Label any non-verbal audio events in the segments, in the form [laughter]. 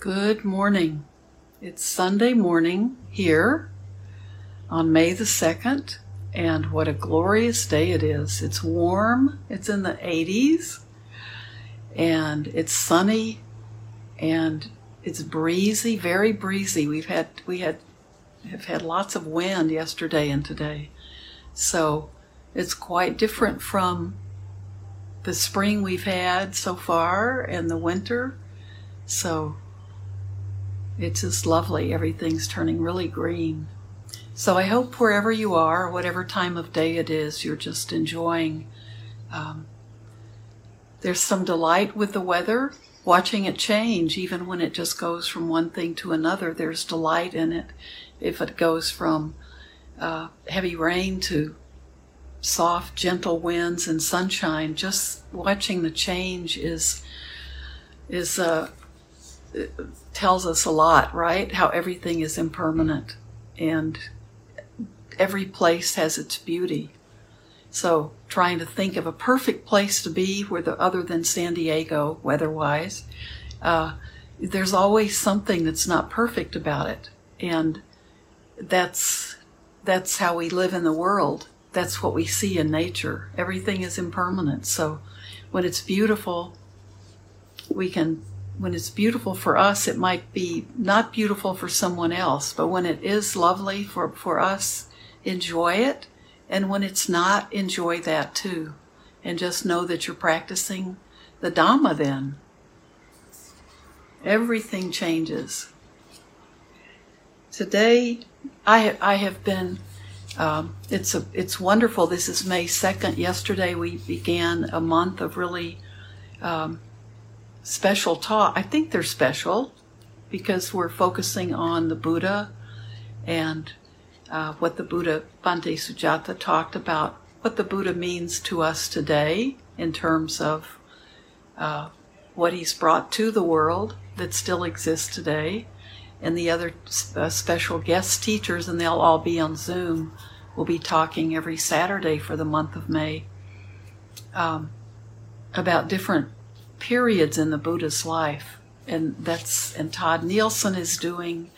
Good morning. It's Sunday morning here on May the 2nd, and what a glorious day it is. It's warm, it's in the 80s, and it's sunny, and it's breezy, very breezy. We've had, we had, have had lots of wind yesterday and today. So it's quite different from the spring we've had so far and the winter. So it's just lovely. Everything's turning really green. So I hope wherever you are, whatever time of day it is, you're just enjoying. Um, there's some delight with the weather, watching it change, even when it just goes from one thing to another. There's delight in it. If it goes from uh, heavy rain to soft, gentle winds and sunshine, just watching the change is is uh, tells us a lot, right? How everything is impermanent and every place has its beauty. So, trying to think of a perfect place to be, where the other than San Diego, weather-wise, uh, there's always something that's not perfect about it, and that's that's how we live in the world. That's what we see in nature. Everything is impermanent. So, when it's beautiful, we can when it's beautiful for us, it might be not beautiful for someone else, but when it is lovely for, for us, enjoy it. And when it's not, enjoy that too. And just know that you're practicing the Dhamma then. Everything changes. Today, I, I have been, um, it's, a, it's wonderful. This is May 2nd. Yesterday, we began a month of really um, special talk. I think they're special because we're focusing on the Buddha and uh, what the Buddha, Bhante Sujatha, talked about, what the Buddha means to us today in terms of uh, what he's brought to the world that still exists today. And the other uh, special guest teachers, and they'll all be on Zoom, will be talking every Saturday for the month of May um, about different periods in the Buddha's life. And that's and Todd Nielsen is doing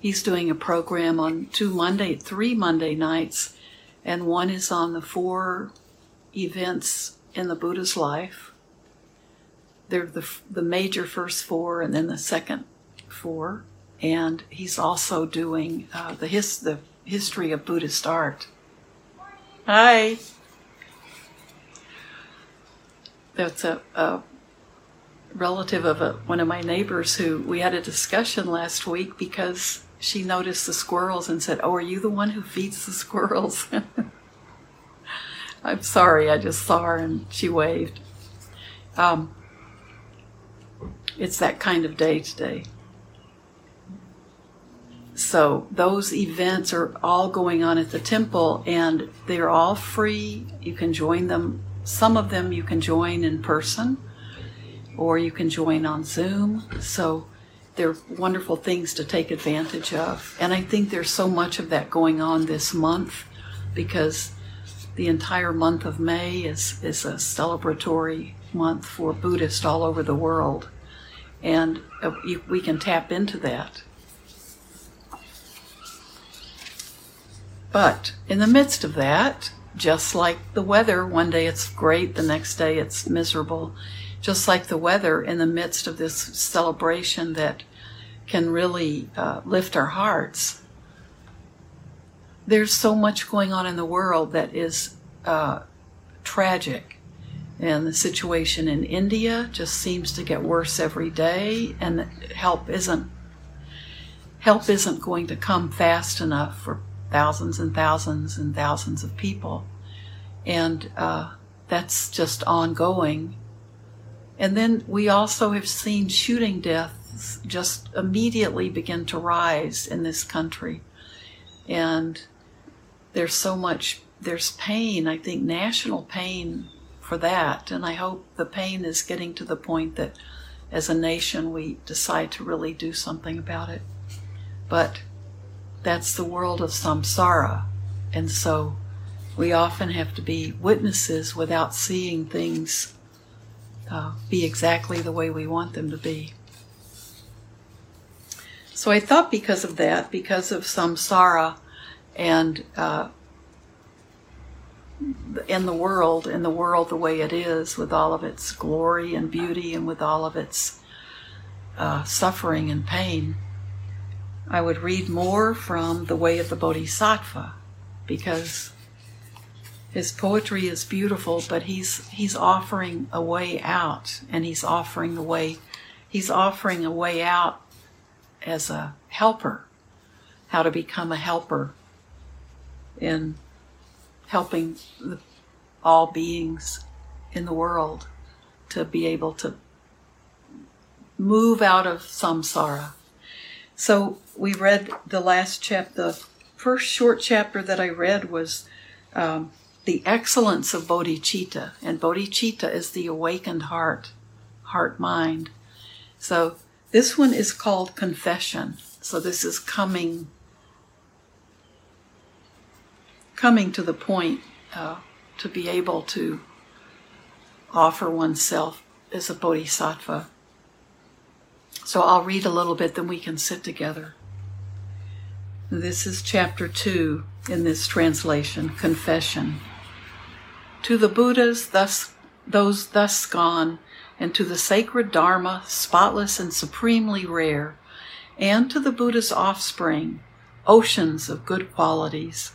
he's doing a program on two Monday three Monday nights and one is on the four events in the Buddha's life. They're the the major first four and then the second four. And he's also doing uh, the his the history of Buddhist art. Hi. That's a, a relative of a, one of my neighbors who we had a discussion last week because she noticed the squirrels and said, Oh, are you the one who feeds the squirrels? [laughs] I'm sorry, I just saw her and she waved. Um, it's that kind of day today. So, those events are all going on at the temple and they're all free. You can join them. Some of them you can join in person or you can join on Zoom. So they're wonderful things to take advantage of. And I think there's so much of that going on this month because the entire month of May is, is a celebratory month for Buddhists all over the world. And uh, we can tap into that. But in the midst of that, just like the weather, one day it's great, the next day it's miserable just like the weather in the midst of this celebration that can really uh, lift our hearts. There's so much going on in the world that is uh, tragic. And the situation in India just seems to get worse every day, and help isn't help isn't going to come fast enough for thousands and thousands and thousands of people, and uh, that's just ongoing. And then we also have seen shooting deaths just immediately begin to rise in this country. And there's so much, there's pain, I think national pain for that. And I hope the pain is getting to the point that as a nation we decide to really do something about it. But that's the world of samsara. And so we often have to be witnesses without seeing things uh, be exactly the way we want them to be. So I thought because of that, because of samsara and uh, in the world, in the world the way it is, with all of its glory and beauty and with all of its uh, suffering and pain, I would read more from the way of the Bodhisattva because his poetry is beautiful, but he's he's offering a way out, and he's offering the way he's offering a way out as a helper, how to become a helper in helping the, all beings in the world to be able to move out of samsara. So we read the last chapter, the first short chapter that I read was um, the excellence of bodhicitta, and bodhicitta is the awakened heart, heart mind. So this one is called confession. So this is coming coming to the point uh, to be able to offer oneself as a bodhisattva. So I'll read a little bit, then we can sit together. This is chapter 2 in this translation Confession. To the Buddhas, thus, those thus gone, and to the sacred Dharma, spotless and supremely rare, and to the Buddha's offspring, oceans of good qualities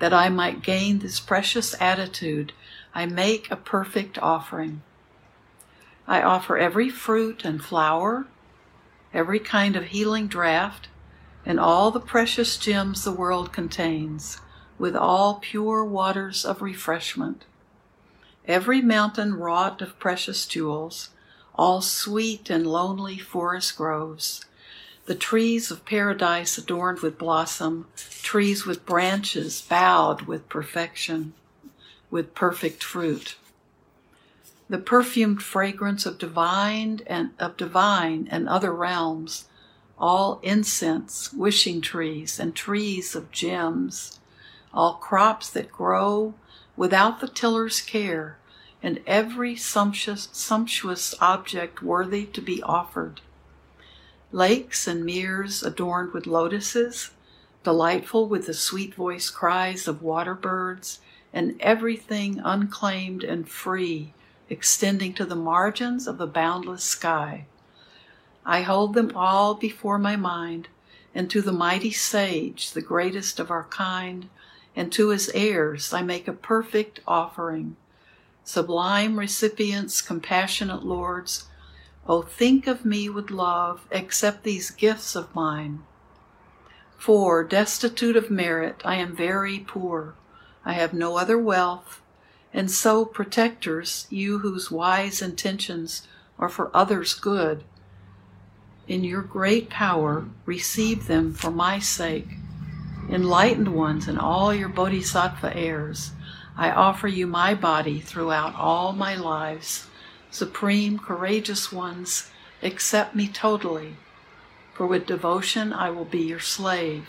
that I might gain this precious attitude, I make a perfect offering. I offer every fruit and flower, every kind of healing draught, and all the precious gems the world contains, with all pure waters of refreshment. Every mountain wrought of precious jewels, all sweet and lonely forest groves, the trees of paradise adorned with blossom, trees with branches bowed with perfection, with perfect fruit. The perfumed fragrance of divine and of divine and other realms, all incense, wishing trees, and trees of gems, all crops that grow without the tiller's care, and every sumptuous, sumptuous object worthy to be offered lakes and meres adorned with lotuses, delightful with the sweet voiced cries of water birds, and everything unclaimed and free, extending to the margins of the boundless sky. I hold them all before my mind, and to the mighty sage, the greatest of our kind, and to his heirs I make a perfect offering. Sublime recipients, compassionate lords, Oh, think of me with love, accept these gifts of mine. For, destitute of merit, I am very poor. I have no other wealth, and so, protectors, you whose wise intentions are for others' good, in your great power, receive them for my sake. Enlightened ones and all your bodhisattva heirs, I offer you my body throughout all my lives Supreme, courageous ones, accept me totally, for with devotion I will be your slave.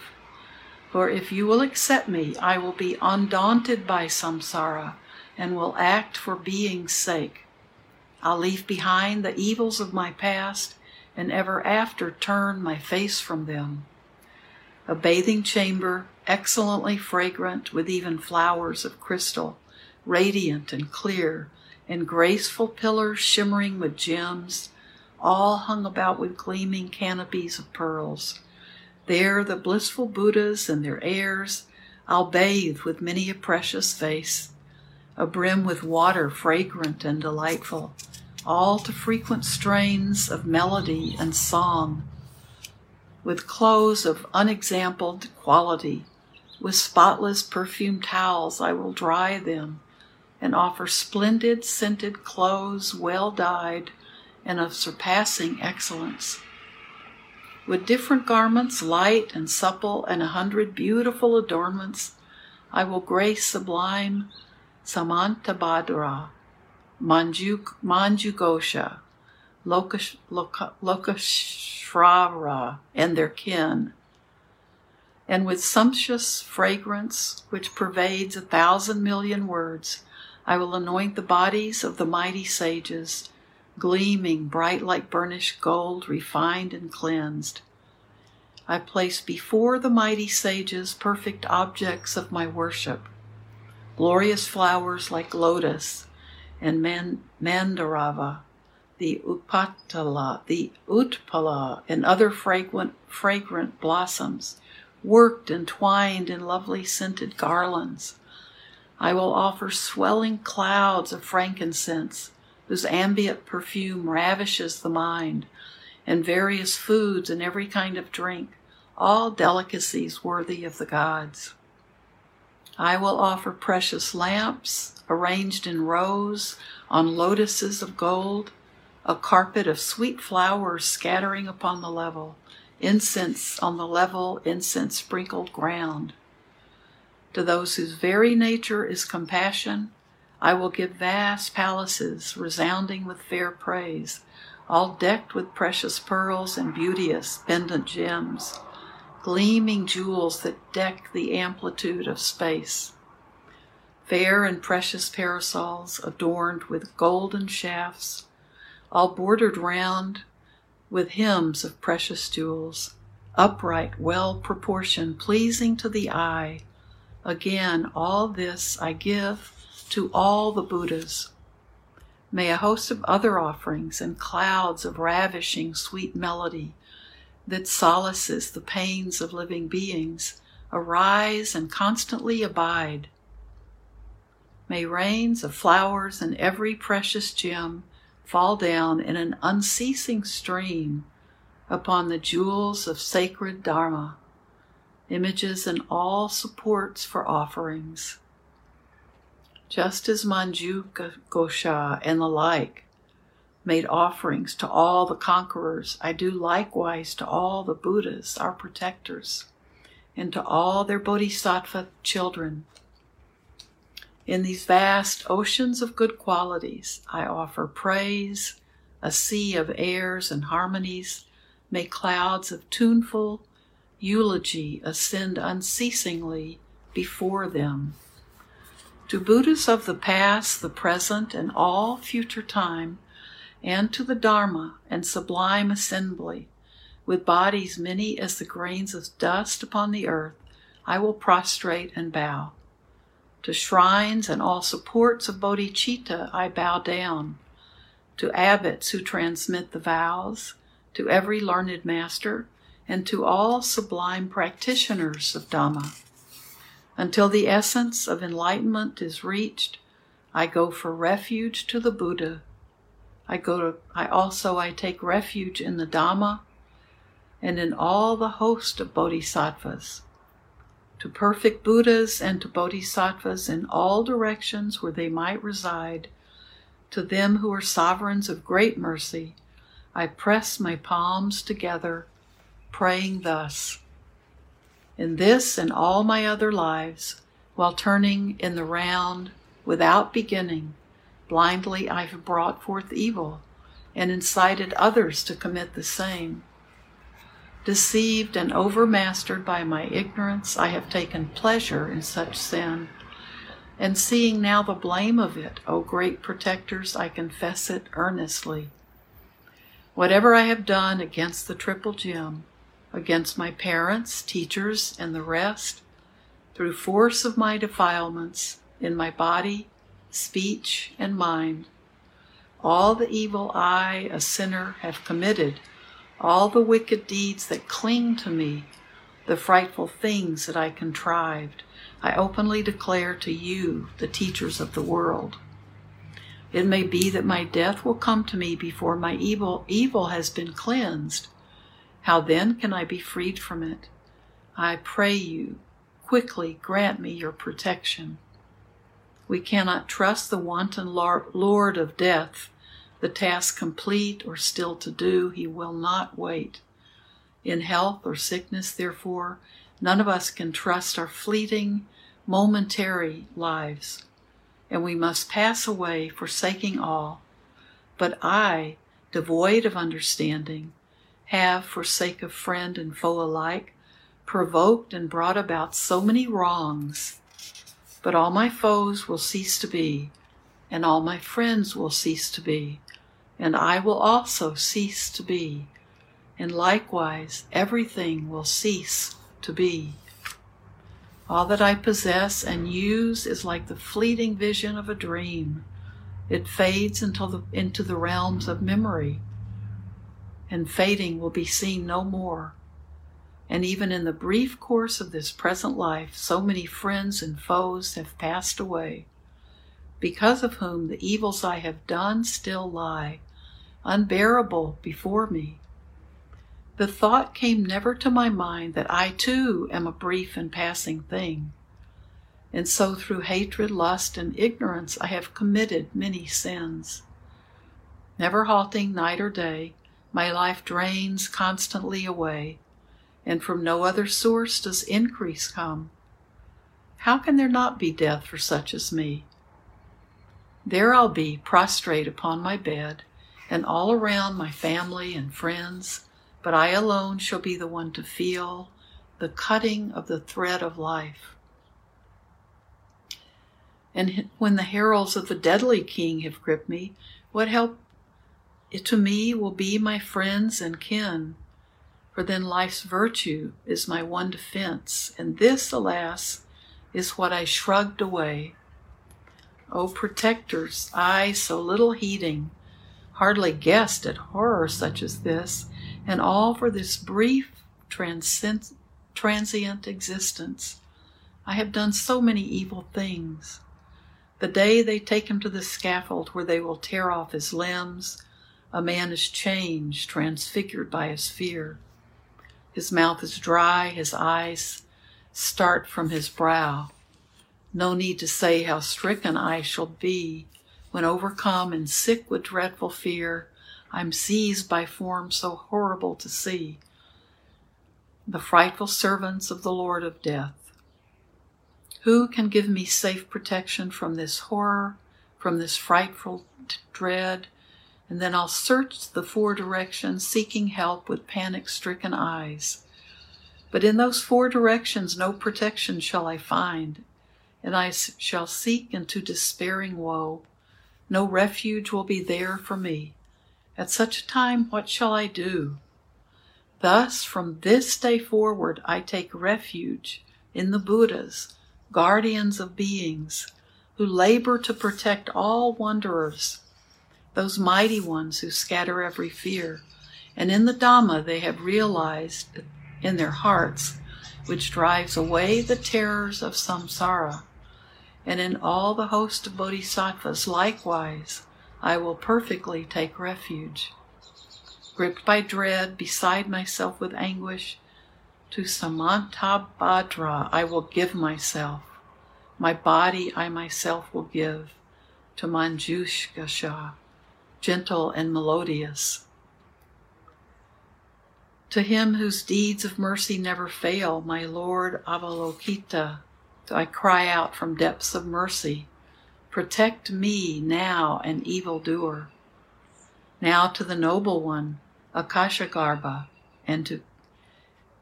For if you will accept me, I will be undaunted by samsara and will act for being's sake. I'll leave behind the evils of my past and ever after turn my face from them. A bathing chamber, excellently fragrant with even flowers of crystal, radiant and clear, and graceful pillars shimmering with gems, all hung about with gleaming canopies of pearls. There the blissful Buddhas and their heirs I'll bathe with many a precious face, abrim with water fragrant and delightful, all to frequent strains of melody and song. With clothes of unexampled quality, with spotless perfumed towels I will dry them and offer splendid scented clothes well dyed and of surpassing excellence. With different garments, light and supple, and a hundred beautiful adornments, I will grace sublime Samantabhadra, Manju, Lokash, and their kin. And with sumptuous fragrance which pervades a thousand million words, I will anoint the bodies of the mighty sages, gleaming bright like burnished gold, refined and cleansed. I place before the mighty sages perfect objects of my worship, glorious flowers like lotus and man- mandarava, the upatala, the utpala, and other fragrant, fragrant blossoms, worked and twined in lovely scented garlands. I will offer swelling clouds of frankincense, whose ambient perfume ravishes the mind, and various foods and every kind of drink, all delicacies worthy of the gods. I will offer precious lamps arranged in rows on lotuses of gold, a carpet of sweet flowers scattering upon the level, incense on the level, incense sprinkled ground. To those whose very nature is compassion, I will give vast palaces resounding with fair praise, all decked with precious pearls and beauteous pendant gems, gleaming jewels that deck the amplitude of space. Fair and precious parasols adorned with golden shafts, all bordered round with hymns of precious jewels, upright, well proportioned, pleasing to the eye. Again, all this I give to all the Buddhas. May a host of other offerings and clouds of ravishing sweet melody that solaces the pains of living beings arise and constantly abide. May rains of flowers and every precious gem fall down in an unceasing stream upon the jewels of sacred Dharma, images and all supports for offerings. Just as Manju Gosha and the like made offerings to all the conquerors, I do likewise to all the Buddhas, our protectors, and to all their bodhisattva children in these vast oceans of good qualities, I offer praise, a sea of airs and harmonies. May clouds of tuneful eulogy ascend unceasingly before them. To Buddhas of the past, the present, and all future time, and to the Dharma and sublime assembly, with bodies many as the grains of dust upon the earth, I will prostrate and bow. To shrines and all supports of bodhicitta I bow down. To abbots who transmit the vows, to every learned master, and to all sublime practitioners of Dhamma. Until the essence of enlightenment is reached, I go for refuge to the Buddha. I go to, I also I take refuge in the Dhamma and in all the host of bodhisattvas to perfect Buddhas and to Bodhisattvas in all directions where they might reside, to them who are sovereigns of great mercy, I press my palms together, praying thus. In this and all my other lives, while turning in the round without beginning, blindly I have brought forth evil and incited others to commit the same. Deceived and overmastered by my ignorance, I have taken pleasure in such sin. And seeing now the blame of it, O great protectors, I confess it earnestly. Whatever I have done against the Triple Gem, against my parents, teachers, and the rest, through force of my defilements in my body, speech, and mind, all the evil I, a sinner, have committed all the wicked deeds that cling to me, the frightful things that I contrived, I openly declare to you, the teachers of the world. It may be that my death will come to me before my evil evil has been cleansed. How then can I be freed from it? I pray you, quickly grant me your protection. We cannot trust the wanton lord of death the task complete or still to do, he will not wait. In health or sickness, therefore, none of us can trust our fleeting, momentary lives, and we must pass away, forsaking all. But I, devoid of understanding, have, for sake of friend and foe alike, provoked and brought about so many wrongs. But all my foes will cease to be, and all my friends will cease to be and I will also cease to be, and likewise everything will cease to be. All that I possess and use is like the fleeting vision of a dream. It fades until the, into the realms of memory, and fading will be seen no more. And even in the brief course of this present life, so many friends and foes have passed away, because of whom the evils I have done still lie, unbearable before me. The thought came never to my mind that I too am a brief and passing thing. And so through hatred, lust, and ignorance I have committed many sins. Never halting night or day, my life drains constantly away, and from no other source does increase come. How can there not be death for such as me? There I'll be, prostrate upon my bed, and all around my family and friends, but I alone shall be the one to feel the cutting of the thread of life. And when the heralds of the deadly king have gripped me, what help to me will be my friends and kin. For then life's virtue is my one defense, and this, alas, is what I shrugged away. O protectors, I so little heeding, hardly guessed at horror such as this, and all for this brief, transient existence. I have done so many evil things. The day they take him to the scaffold where they will tear off his limbs, a man is changed, transfigured by his fear. His mouth is dry, his eyes start from his brow. No need to say how stricken I shall be when overcome and sick with dreadful fear I'm seized by forms so horrible to see. The frightful servants of the Lord of death. Who can give me safe protection from this horror, from this frightful dread? And then I'll search the four directions, seeking help with panic stricken eyes. But in those four directions, no protection shall I find, and I shall seek into despairing woe. No refuge will be there for me. At such a time, what shall I do? Thus, from this day forward, I take refuge in the Buddhas, guardians of beings, who labor to protect all wanderers, those mighty ones who scatter every fear. And in the Dhamma, they have realized in their hearts, which drives away the terrors of samsara. And in all the host of bodhisattvas, likewise, I will perfectly take refuge. Gripped by dread, beside myself with anguish, to Samantabhadra I will give myself. My body I myself will give to Manjughosha, gentle and melodious. To him whose deeds of mercy never fail, my Lord Avalokita, I cry out from depths of mercy. Protect me now, an evildoer. Now to the noble one, Akashagarbha, and to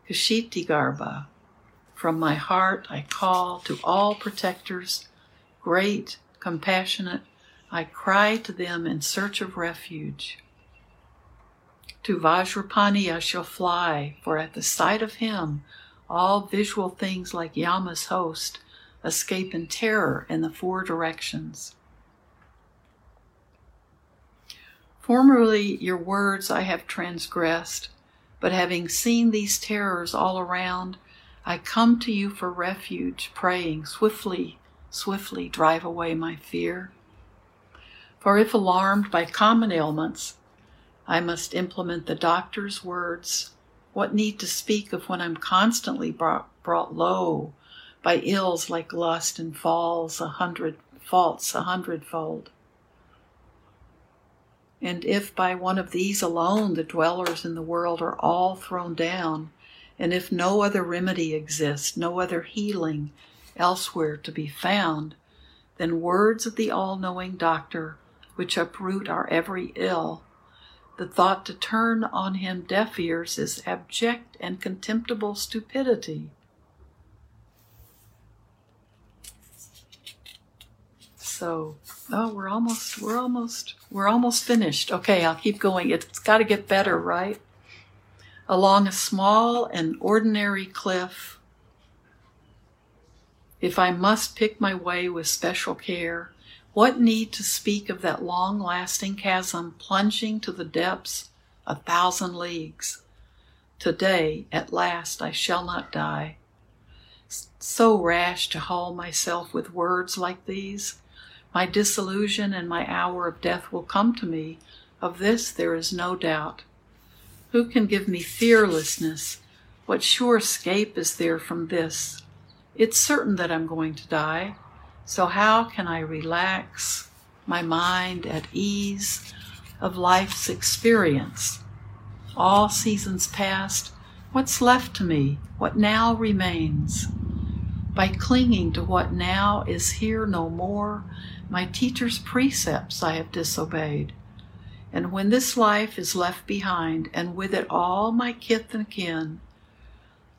Kshitigarbha. From my heart I call to all protectors, great, compassionate, I cry to them in search of refuge. To Vajrapani I shall fly, for at the sight of him all visual things like Yama's host escape in terror in the four directions. Formerly your words I have transgressed, but having seen these terrors all around, I come to you for refuge, praying, swiftly, swiftly drive away my fear. For if alarmed by common ailments, I must implement the doctor's words. What need to speak of when I'm constantly brought, brought low by ills like lust and falls a hundred faults a hundredfold. And if by one of these alone the dwellers in the world are all thrown down, and if no other remedy exists, no other healing elsewhere to be found, then words of the all knowing doctor, which uproot our every ill, the thought to turn on him deaf ears is abject and contemptible stupidity. So, oh, we're almost, we're almost, we're almost finished. Okay, I'll keep going. It's got to get better, right? along a small and ordinary cliff. If I must pick my way with special care, what need to speak of that long lasting chasm plunging to the depths a thousand leagues? Today, at last, I shall not die. So rash to haul myself with words like these. My disillusion and my hour of death will come to me. Of this there is no doubt. Who can give me fearlessness? What sure escape is there from this? It's certain that I'm going to die. So, how can I relax my mind at ease of life's experience? All seasons past, what's left to me? What now remains? By clinging to what now is here no more, my teacher's precepts I have disobeyed. And when this life is left behind, and with it all my kith and kin,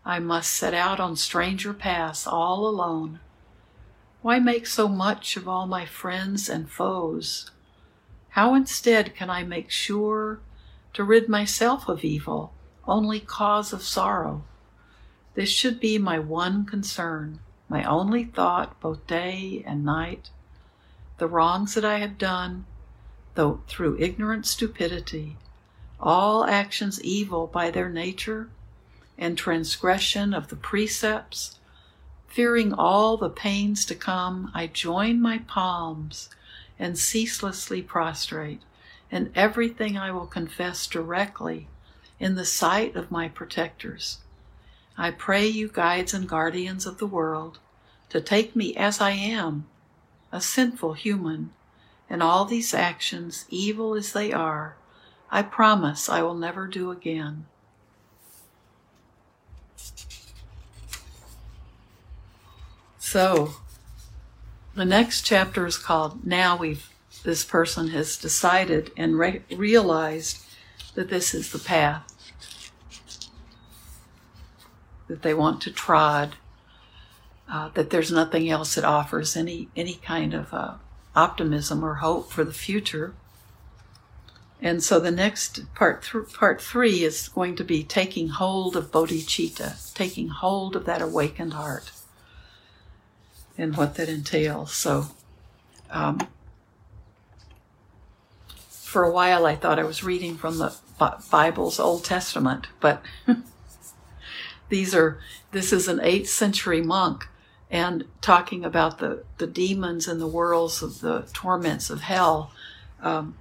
I must set out on stranger paths all alone. Why make so much of all my friends and foes? How instead can I make sure to rid myself of evil, only cause of sorrow? This should be my one concern, my only thought both day and night. The wrongs that I have done, though through ignorant stupidity, all actions evil by their nature, and transgression of the precepts, fearing all the pains to come, I join my palms and ceaselessly prostrate, and everything I will confess directly in the sight of my protectors. I pray you, guides and guardians of the world, to take me as I am, a sinful human and all these actions, evil as they are, I promise I will never do again. So, the next chapter is called Now We've, this person has decided and re- realized that this is the path that they want to trod, uh, that there's nothing else that offers any, any kind of uh, optimism or hope for the future. And so the next part, th- part three is going to be taking hold of bodhicitta, taking hold of that awakened heart, and what that entails. So, um, for a while, I thought I was reading from the Bible's Old Testament, but [laughs] these are this is an eighth century monk and talking about the, the demons and the worlds of the torments of hell. Um,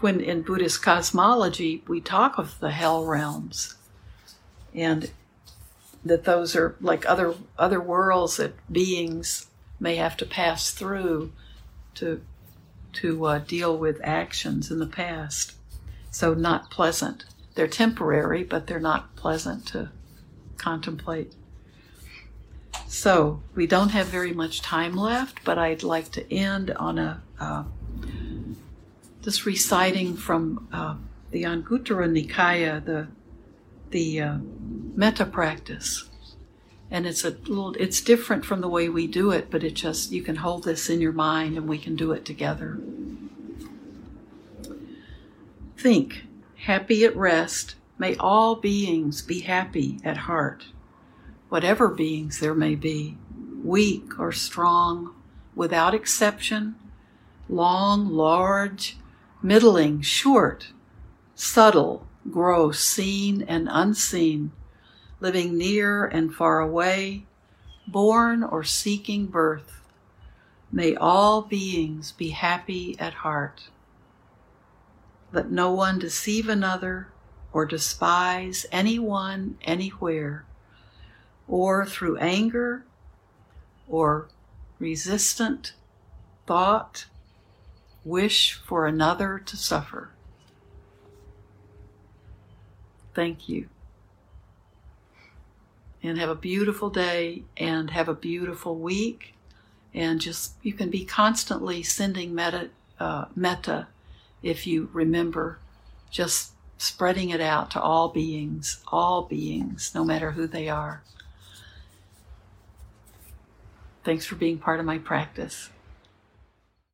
when in Buddhist cosmology we talk of the hell realms, and that those are like other other worlds that beings may have to pass through to to uh, deal with actions in the past. So not pleasant. They're temporary, but they're not pleasant to contemplate. So we don't have very much time left, but I'd like to end on a uh, just reciting from uh, the Anguttara Nikaya, the the uh, practice, and it's a little it's different from the way we do it, but it just you can hold this in your mind and we can do it together. Think, happy at rest. May all beings be happy at heart whatever beings there may be, weak or strong, without exception, long, large, middling, short, subtle, gross, seen and unseen, living near and far away, born or seeking birth. May all beings be happy at heart. Let no one deceive another or despise anyone anywhere or through anger or resistant thought, wish for another to suffer. Thank you. And have a beautiful day and have a beautiful week. And just, you can be constantly sending metta, uh, if you remember, just spreading it out to all beings, all beings, no matter who they are. Thanks for being part of my practice.